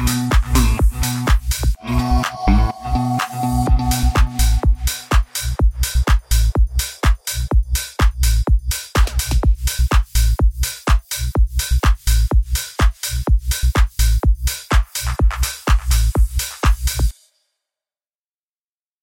Bye.